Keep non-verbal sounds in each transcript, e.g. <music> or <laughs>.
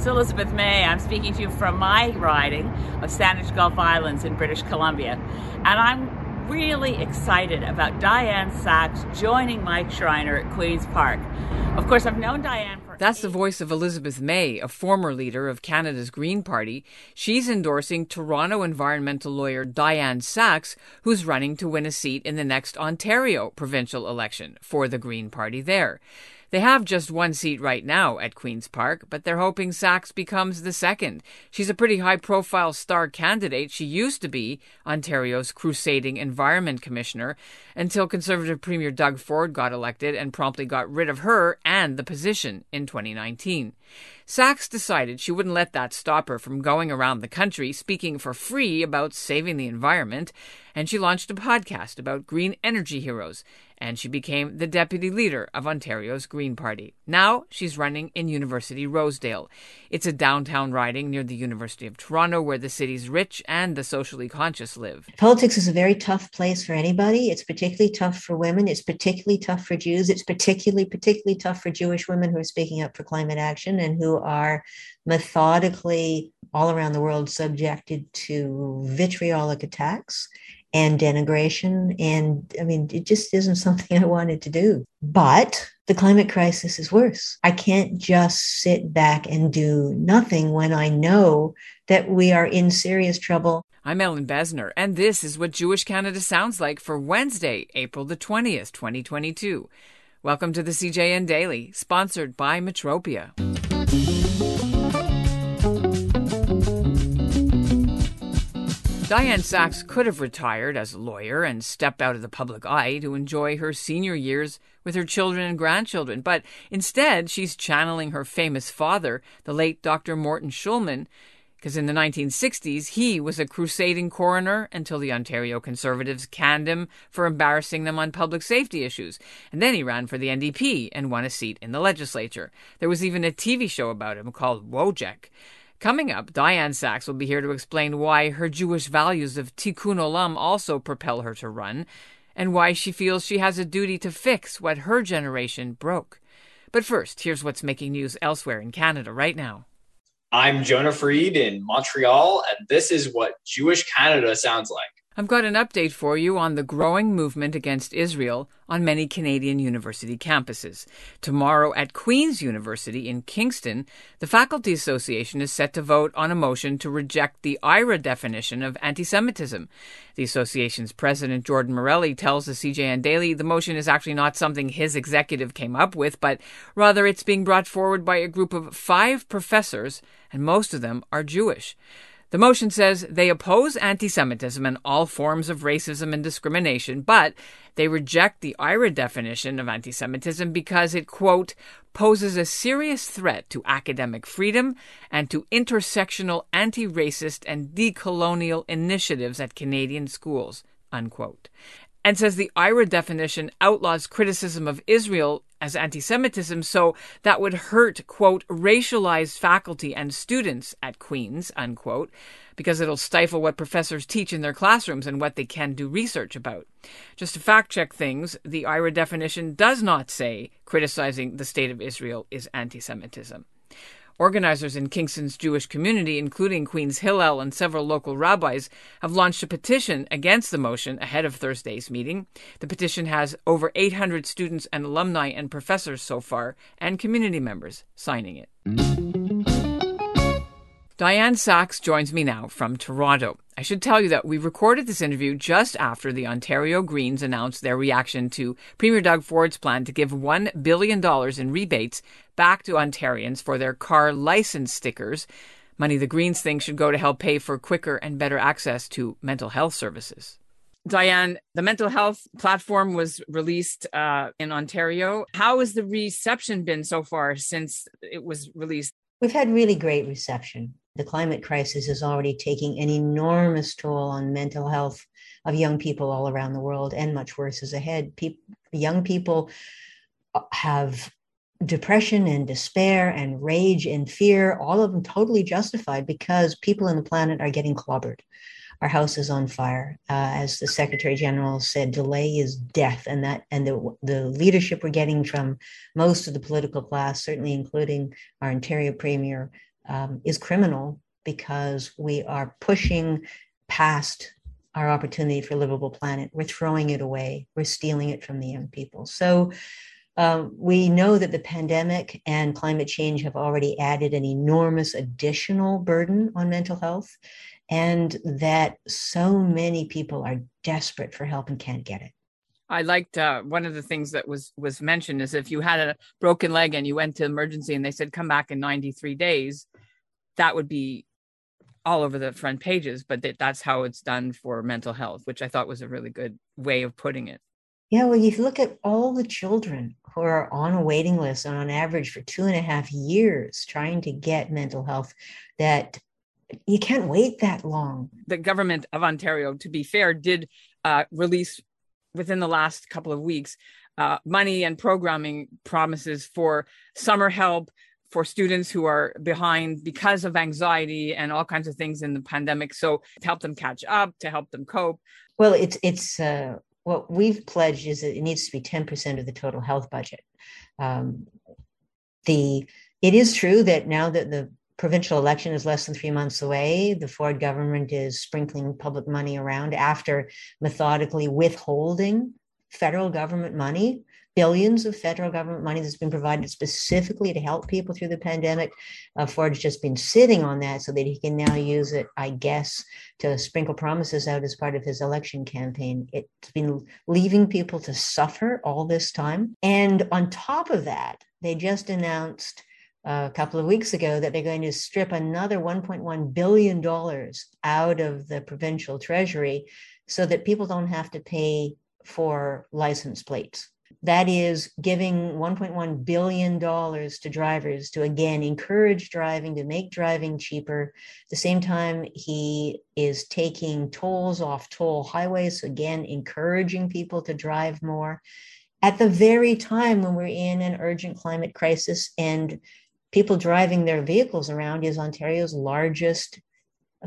It's Elizabeth May. I'm speaking to you from my riding of Saanich Gulf Islands in British Columbia. And I'm really excited about Dianne Saxe joining Mike Schreiner at Queen's Park. Of course, I've known Dianne for. That's the voice of Elizabeth May, a former leader of Canada's Green Party. She's endorsing Toronto environmental lawyer Dianne Saxe, who's running to win a seat in the next Ontario provincial election for the Green Party there. They have just one seat right now at Queen's Park, but they're hoping Saxe becomes the second. She's a pretty high profile star candidate. She used to be Ontario's crusading Environment Commissioner until Conservative Premier Doug Ford got elected and promptly got rid of her and the position in 2019. Saxe decided she wouldn't let that stop her from going around the country speaking for free about saving the environment, and she launched a podcast about green energy heroes, and she became the deputy leader of Ontario's Green Party. Now she's running in University Rosedale. It's a downtown riding near the University of Toronto where the city's rich and the socially conscious live. Politics is a very tough place for anybody. It's particularly tough for women. It's particularly tough for Jews. It's particularly, particularly tough for Jewish women who are speaking up for climate action and who are methodically all around the world subjected to vitriolic attacks and denigration. And I mean, it just isn't something <laughs> I wanted to do. But the climate crisis is worse. I can't just sit back and do nothing when I know that we are in serious trouble. I'm Ellin Bessner, and this is what Jewish Canada sounds like for Wednesday, April the 20th, 2022. Welcome to the CJN Daily, sponsored by Metropia. Dianne Saxe could have retired as a lawyer and stepped out of the public eye to enjoy her senior years with her children and grandchildren, but instead she's channeling her famous father, the late Dr. Morton Shulman, because in the 1960s he was a crusading coroner until the Ontario Conservatives canned him for embarrassing them on public safety issues. And then he ran for the NDP and won a seat in the legislature. There was even a TV show about him called Wojeck. Coming up, Dianne Saxe will be here to explain why her Jewish values of tikkun olam also propel her to run, and why she feels she has a duty to fix what her generation broke. But first, here's what's making news elsewhere in Canada right now. I'm Jonah Freed in Montreal, and this is what Jewish Canada sounds like. I've got an update for you on the growing movement against Israel on many Canadian university campuses. Tomorrow at Queen's University in Kingston, the Faculty Association is set to vote on a motion to reject the IHRA definition of anti Semitism. The association's president, Jordan Morelli, tells the CJN Daily the motion is actually not something his executive came up with, but rather it's being brought forward by a group of five professors, and most of them are Jewish. The motion says they oppose anti Semitism and all forms of racism and discrimination, but they reject the IHRA definition of anti Semitism because it, quote, poses a serious threat to academic freedom and to intersectional anti racist and decolonial initiatives at Canadian schools, unquote. And says the IHRA definition outlaws criticism of Israel as anti Semitism, so that would hurt, quote, racialized faculty and students at Queen's, unquote, because it'll stifle what professors teach in their classrooms and what they can do research about. Just to fact check things, the IHRA definition does not say criticizing the state of Israel is anti Semitism. Organizers in Kingston's Jewish community, including Queen's Hillel and several local rabbis, have launched a petition against the motion ahead of Thursday's meeting. The petition has over 800 students and alumni and professors so far, and community members signing it. Dianne Saxe joins me now from Toronto. I should tell you that we recorded this interview just after the Ontario Greens announced their reaction to Premier Doug Ford's plan to give $1 billion in rebates back to Ontarians for their car license stickers, money the Greens think should go to help pay for quicker and better access to mental health services. Dianne, the mental health platform was released uh, in Ontario. How has the reception been so far since it was released? We've had really great reception. The climate crisis is already taking an enormous toll on mental health of young people all around the world, and much worse is ahead. People, young people uh, have depression and despair and rage and fear, all of them totally justified because people on the planet are getting clobbered. Our house is on fire. Uh, as the Secretary General said, delay is death, and that and the the leadership we're getting from most of the political class, certainly including our Ontario Premier, um, is criminal because we are pushing past our opportunity for a livable planet. We're throwing it away. We're stealing it from the young people. So um, we know that the pandemic and climate change have already added an enormous additional burden on mental health, and that so many people are desperate for help and can't get it. I liked uh, one of the things that was was mentioned is if you had a broken leg and you went to emergency and they said come back in 93 days, that would be all over the front pages. But that, that's how it's done for mental health, which I thought was a really good way of putting it. Yeah, well, if you look at all the children who are on a waiting list and on average for two and a half years trying to get mental health, that you can't wait that long. The government of Ontario, to be fair, did uh, release within the last couple of weeks uh, money and programming promises for summer help for students who are behind because of anxiety and all kinds of things in the pandemic. So to help them catch up, to help them cope. Well, it's it's uh, what we've pledged is that it needs to be ten percent of the total health budget. Um, the it is true that now that the provincial election is less than three months away. The Ford government is sprinkling public money around after methodically withholding federal government money, billions of federal government money that's been provided specifically to help people through the pandemic. Uh, Ford's just been sitting on that so that he can now use it, I guess, to sprinkle promises out as part of his election campaign. It's been leaving people to suffer all this time. And on top of that, they just announced a couple of weeks ago that they're going to strip another $1.1 billion out of the provincial treasury so that people don't have to pay for license plates. That is giving $1.1 billion to drivers to again encourage driving, to make driving cheaper. At the same time, he is taking tolls off toll highways, so again, encouraging people to drive more. At the very time when we're in an urgent climate crisis and people driving their vehicles around is Ontario's largest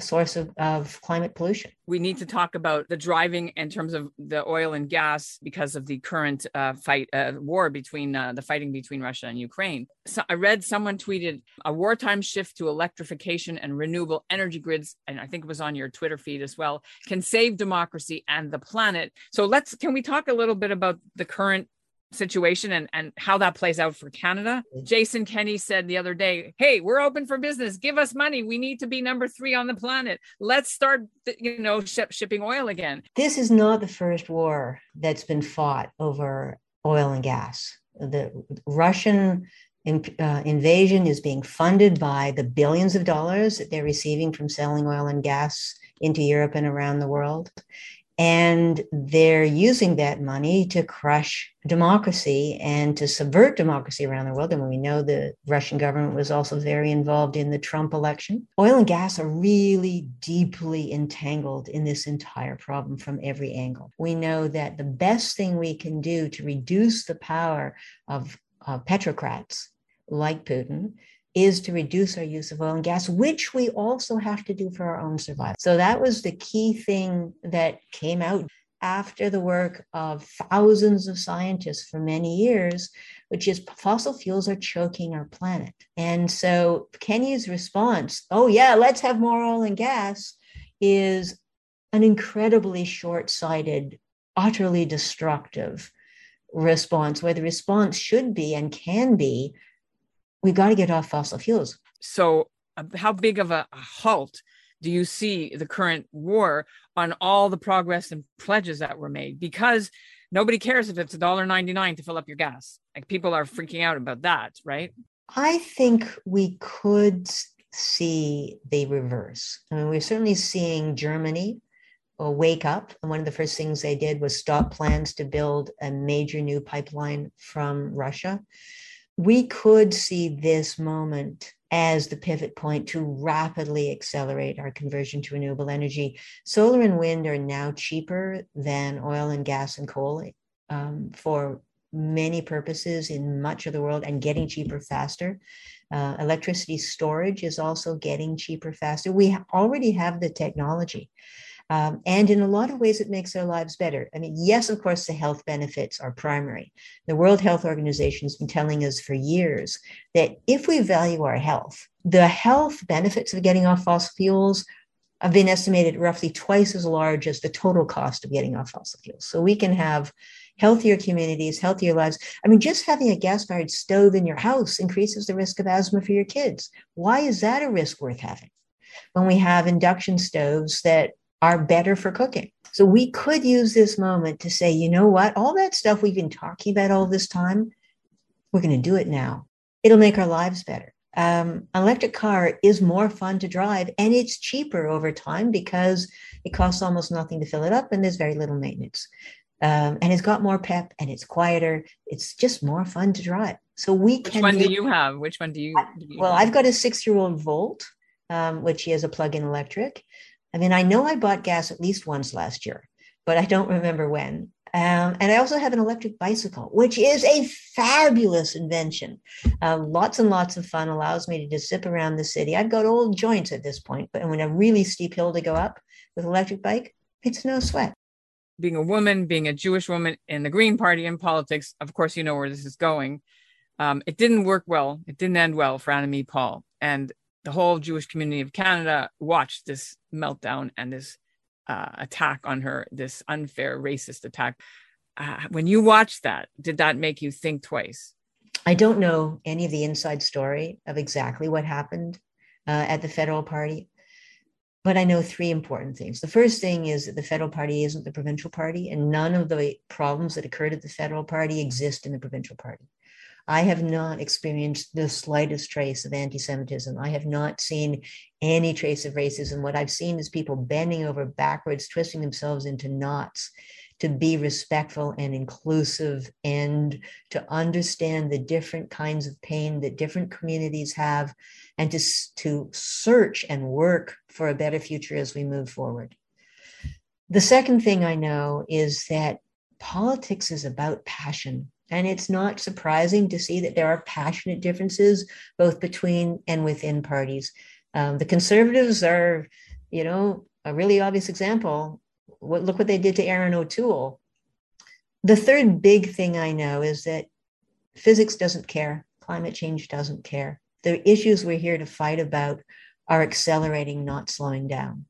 source of, of climate pollution. We need to talk about the driving in terms of the oil and gas because of the current uh, fight uh, war between uh, the fighting between Russia and Ukraine. So I read someone tweeted a wartime shift to electrification and renewable energy grids, and I think it was on your Twitter feed as well, can save democracy and the planet. So let's can we talk a little bit about the current situation and, and how that plays out for Canada. Mm-hmm. Jason Kenney said the other day, Hey, we're open for business. Give us money. We need to be number three on the planet. Let's start, you know, sh- shipping oil again. This is not the first war that's been fought over oil and gas. The Russian uh, invasion is being funded by the billions of dollars that they're receiving from selling oil and gas into Europe and around the world. And they're using that money to crush democracy and to subvert democracy around the world. And we know the Russian government was also very involved in the Trump election. Oil and gas are really deeply entangled in this entire problem from every angle. We know that the best thing we can do to reduce the power of, of petrocrats like Putin is to reduce our use of oil and gas, which we also have to do for our own survival. So that was the key thing that came out after the work of thousands of scientists for many years, which is fossil fuels are choking our planet. And so Kenney's response, oh, yeah, let's have more oil and gas, is an incredibly short sighted, utterly destructive response, where the response should be and can be we've got to get off fossil fuels. So, uh, how big of a halt do you see the current war on all the progress and pledges that were made? Because nobody cares if it's $1.99 to fill up your gas. Like people are freaking out about that, right? I think we could see the reverse. I mean, we're certainly seeing Germany uh, wake up. And one of the first things they did was stop plans to build a major new pipeline from Russia we could see this moment as the pivot point to rapidly accelerate our conversion to renewable energy. Solar and wind are now cheaper than oil and gas and coal um, for many purposes in much of the world and getting cheaper faster. Uh, electricity storage is also getting cheaper faster. We already have the technology. Um, and in a lot of ways, it makes their lives better. I mean, yes, of course, the health benefits are primary. The World Health Organization has been telling us for years that if we value our health, the health benefits of getting off fossil fuels have been estimated roughly twice as large as the total cost of getting off fossil fuels. So we can have healthier communities, healthier lives. I mean, just having a gas fired stove in your house increases the risk of asthma for your kids. Why is that a risk worth having? When we have induction stoves that are better for cooking. So we could use this moment to say, you know what, all that stuff we've been talking about all this time, we're going to do it now. It'll make our lives better. Um, electric car is more fun to drive and it's cheaper over time because it costs almost nothing to fill it up and there's very little maintenance. Um, and it's got more pep and it's quieter. It's just more fun to drive. So we Which can. Which one do you have? Which one do you? Do you well, have? I've got a six-year-old Volt, um, which is a plug-in electric. I mean, I know I bought gas at least once last year, but I don't remember when. Um, and I also have an electric bicycle, which is a fabulous invention. Uh, lots and lots of fun, allows me to just zip around the city. I've got old joints at this point, but when a really steep hill to go up with electric bike, it's no sweat. being a woman, being a Jewish woman in the Green Party in politics, of course, you know where this is going. Um, it didn't work well. It didn't end well for Annamie Paul. And the whole Jewish community of Canada watched this meltdown and this uh, attack on her, this unfair racist attack. Uh, when you watched that, did that make you think twice? I don't know any of the inside story of exactly what happened uh, at the federal party, but I know three important things. The first thing is that the federal party isn't the provincial party, and none of the problems that occurred at the federal party exist in the provincial party. I have not experienced the slightest trace of anti Semitism. I have not seen any trace of racism. What I've seen is people bending over backwards, twisting themselves into knots to be respectful and inclusive and to understand the different kinds of pain that different communities have and to, to search and work for a better future as we move forward. The second thing I know is that politics is about passion. And it's not surprising to see that there are passionate differences both between and within parties. Um, the conservatives are, you know, a really obvious example. What, look what they did to Erin O'Toole. The third big thing I know is that physics doesn't care, climate change doesn't care. The issues we're here to fight about are accelerating, not slowing down.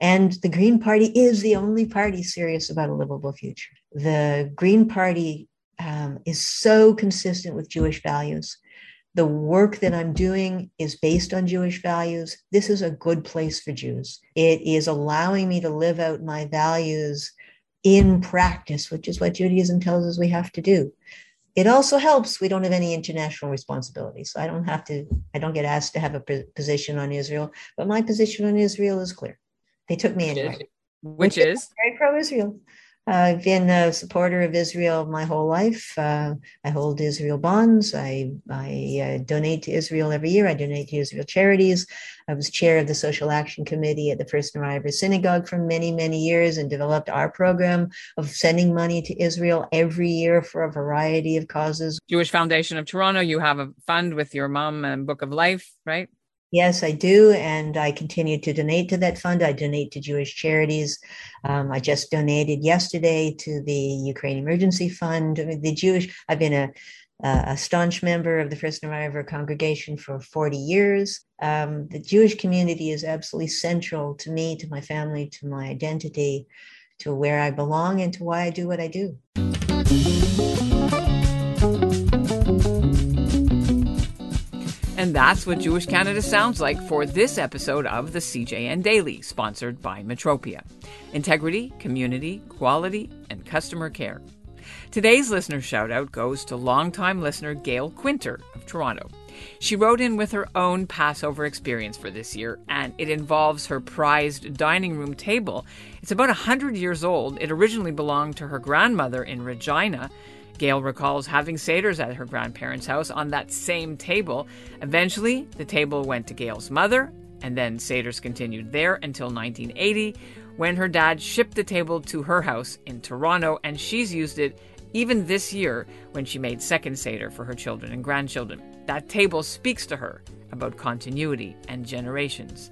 And the Green Party is the only party serious about a livable future. The Green Party um, is so consistent with Jewish values. The work that I'm doing is based on Jewish values. This is a good place for Jews. It is allowing me to live out my values in practice, which is what Judaism tells us we have to do. It also helps we don't have any international responsibility. So I don't have to, I don't get asked to have a position on Israel, but my position on Israel is clear. They took me anyway. Which is? Very pro Israel. I've been a supporter of Israel my whole life. Uh, I hold Israel bonds. I, I uh, donate to Israel every year. I donate to Israel charities. I was chair of the Social Action Committee at the First Narayever Synagogue for many, many years and developed our program of sending money to Israel every year for a variety of causes. Jewish Foundation of Toronto, you have a fund with your mom and Book of Life, right? Yes, I do. And I continue to donate to that fund. I donate to Jewish charities. Um, I just donated yesterday to the Ukraine Emergency Fund. I mean, the Jewish, I've been a, a staunch member of the First Narayever congregation for 40 years. Um, the Jewish community is absolutely central to me, to my family, to my identity, to where I belong, and to why I do what I do. And that's what Jewish Canada sounds like for this episode of the CJN Daily, sponsored by Metropia. Integrity, community, quality, and customer care. Today's listener shout out goes to longtime listener Gail Quinter of Toronto. She wrote in with her own Passover experience for this year, and it involves her prized dining room table. It's about 100 years old. It originally belonged to her grandmother in Regina. Gail recalls having Seders at her grandparents' house on that same table. Eventually, the table went to Gail's mother, and then Seders continued there until 1980, when her dad shipped the table to her house in Toronto, and she's used it even this year when she made second Seder for her children and grandchildren. That table speaks to her about continuity and generations.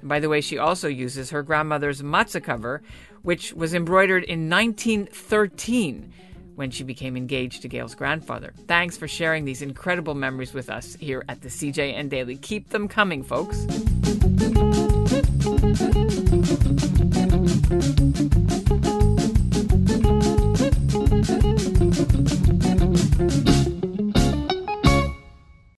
And By the way, she also uses her grandmother's matzah cover, which was embroidered in 1913 when she became engaged to Gail's grandfather. Thanks for sharing these incredible memories with us here at the CJN Daily. Keep them coming, folks.